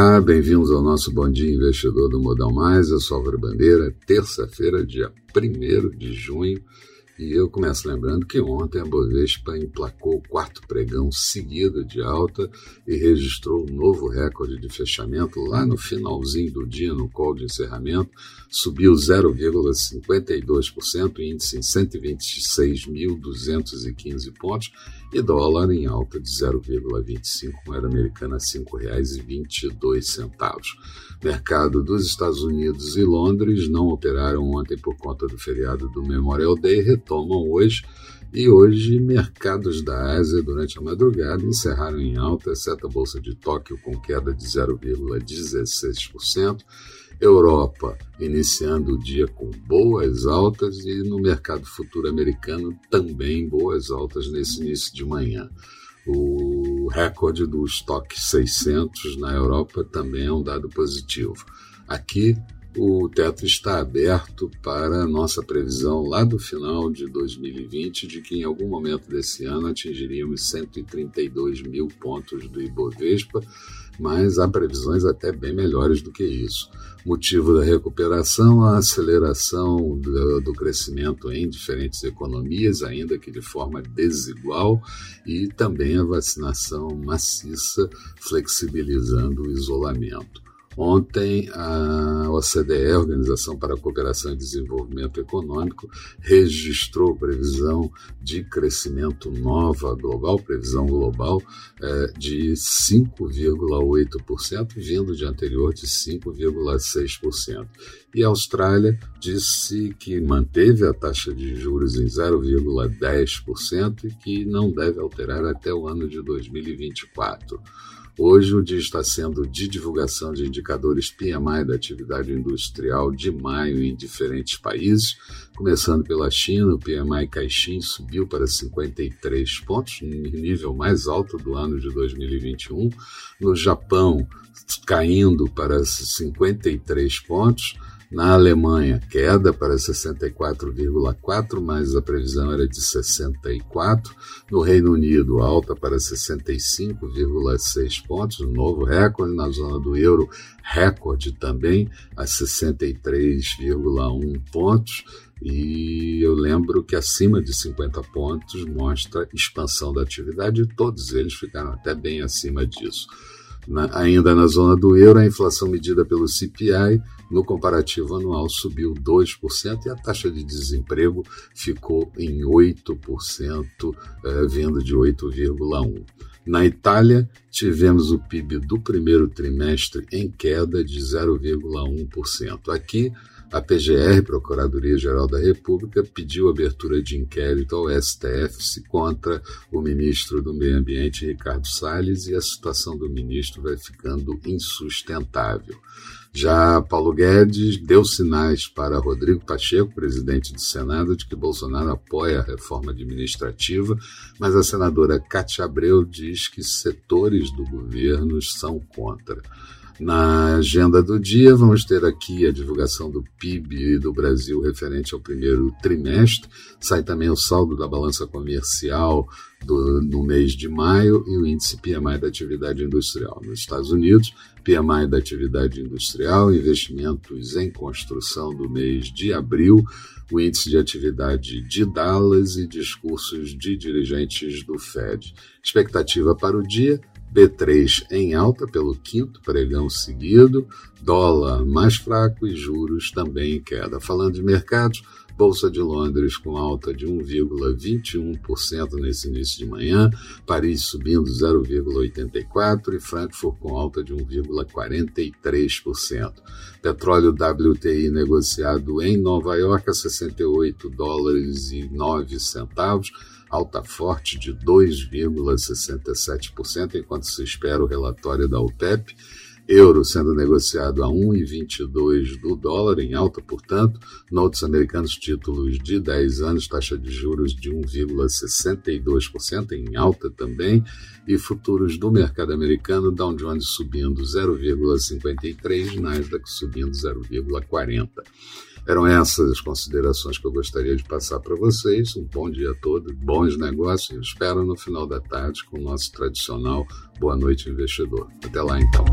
Olá, bem-vindos ao nosso Bom Dia Investidor do Modal Mais. Eu sou Álvaro Bandeira, terça-feira, dia 1 de junho. E eu começo lembrando que ontem a Bovespa emplacou o quarto pregão seguido de alta e registrou um novo recorde de fechamento lá no finalzinho do dia, no call de encerramento, subiu 0,52%, índice em 126.215 pontos e dólar em alta de 0,25, moeda americana R$ 5,22. Mercado dos Estados Unidos e Londres não operaram ontem por conta do feriado do Memorial Day, retomam hoje. E hoje, mercados da Ásia, durante a madrugada, encerraram em alta, exceto a Bolsa de Tóquio, com queda de 0,16%. Europa iniciando o dia com boas altas e no mercado futuro americano também boas altas nesse início de manhã. O recorde do estoque 600 na Europa também é um dado positivo. Aqui, o teto está aberto para nossa previsão lá do final de 2020 de que em algum momento desse ano atingiríamos 132 mil pontos do Ibovespa, mas há previsões até bem melhores do que isso. Motivo da recuperação, a aceleração do, do crescimento em diferentes economias, ainda que de forma desigual, e também a vacinação maciça, flexibilizando o isolamento. Ontem, a OCDE, Organização para a Cooperação e Desenvolvimento Econômico, registrou previsão de crescimento nova global, previsão global é, de 5,8%, vindo de anterior de 5,6%. E a Austrália disse que manteve a taxa de juros em 0,10% e que não deve alterar até o ano de 2024. Hoje o dia está sendo de divulgação de indicadores PMI da atividade industrial de maio em diferentes países, começando pela China, o PMI Caixin subiu para 53 pontos, nível mais alto do ano de 2021. No Japão, caindo para 53 pontos. Na Alemanha, queda para 64,4, mas a previsão era de 64. No Reino Unido, alta para 65,6 pontos, um novo recorde. Na zona do euro, recorde também, a 63,1 pontos. E eu lembro que acima de 50 pontos mostra expansão da atividade e todos eles ficaram até bem acima disso. Na, ainda na zona do euro, a inflação medida pelo CPI no comparativo anual subiu 2% e a taxa de desemprego ficou em 8%, eh, vindo de 8,1%. Na Itália, tivemos o PIB do primeiro trimestre em queda de 0,1%. Aqui, a PGR, Procuradoria-Geral da República, pediu abertura de inquérito ao STF contra o ministro do Meio Ambiente, Ricardo Salles, e a situação do ministro vai ficando insustentável. Já Paulo Guedes deu sinais para Rodrigo Pacheco, presidente do Senado, de que Bolsonaro apoia a reforma administrativa, mas a senadora Cátia Abreu diz que setores do governo são contra. Na agenda do dia, vamos ter aqui a divulgação do PIB do Brasil referente ao primeiro trimestre. Sai também o saldo da balança comercial do, no mês de maio e o índice PMI da atividade industrial. Nos Estados Unidos, PMI da atividade industrial, investimentos em construção do mês de abril, o índice de atividade de Dallas e discursos de dirigentes do Fed. Expectativa para o dia: B3 em alta pelo quinto pregão seguido, dólar mais fraco e juros também em queda. Falando de mercados, Bolsa de Londres com alta de 1,21% nesse início de manhã, Paris subindo 0,84% e Frankfurt com alta de 1,43%. Petróleo WTI negociado em Nova York a 68 dólares e 9 centavos alta forte de 2,67%, enquanto se espera o relatório da OPEP. Euro sendo negociado a 1,22 do dólar, em alta, portanto. Notes americanos, títulos de 10 anos, taxa de juros de 1,62%, em alta também. E futuros do mercado americano, Dow Jones subindo 0,53, Nasdaq subindo 0,40. Eram essas as considerações que eu gostaria de passar para vocês. Um bom dia a todos, bons negócios. Eu espero no final da tarde com o nosso tradicional Boa Noite Investidor. Até lá então.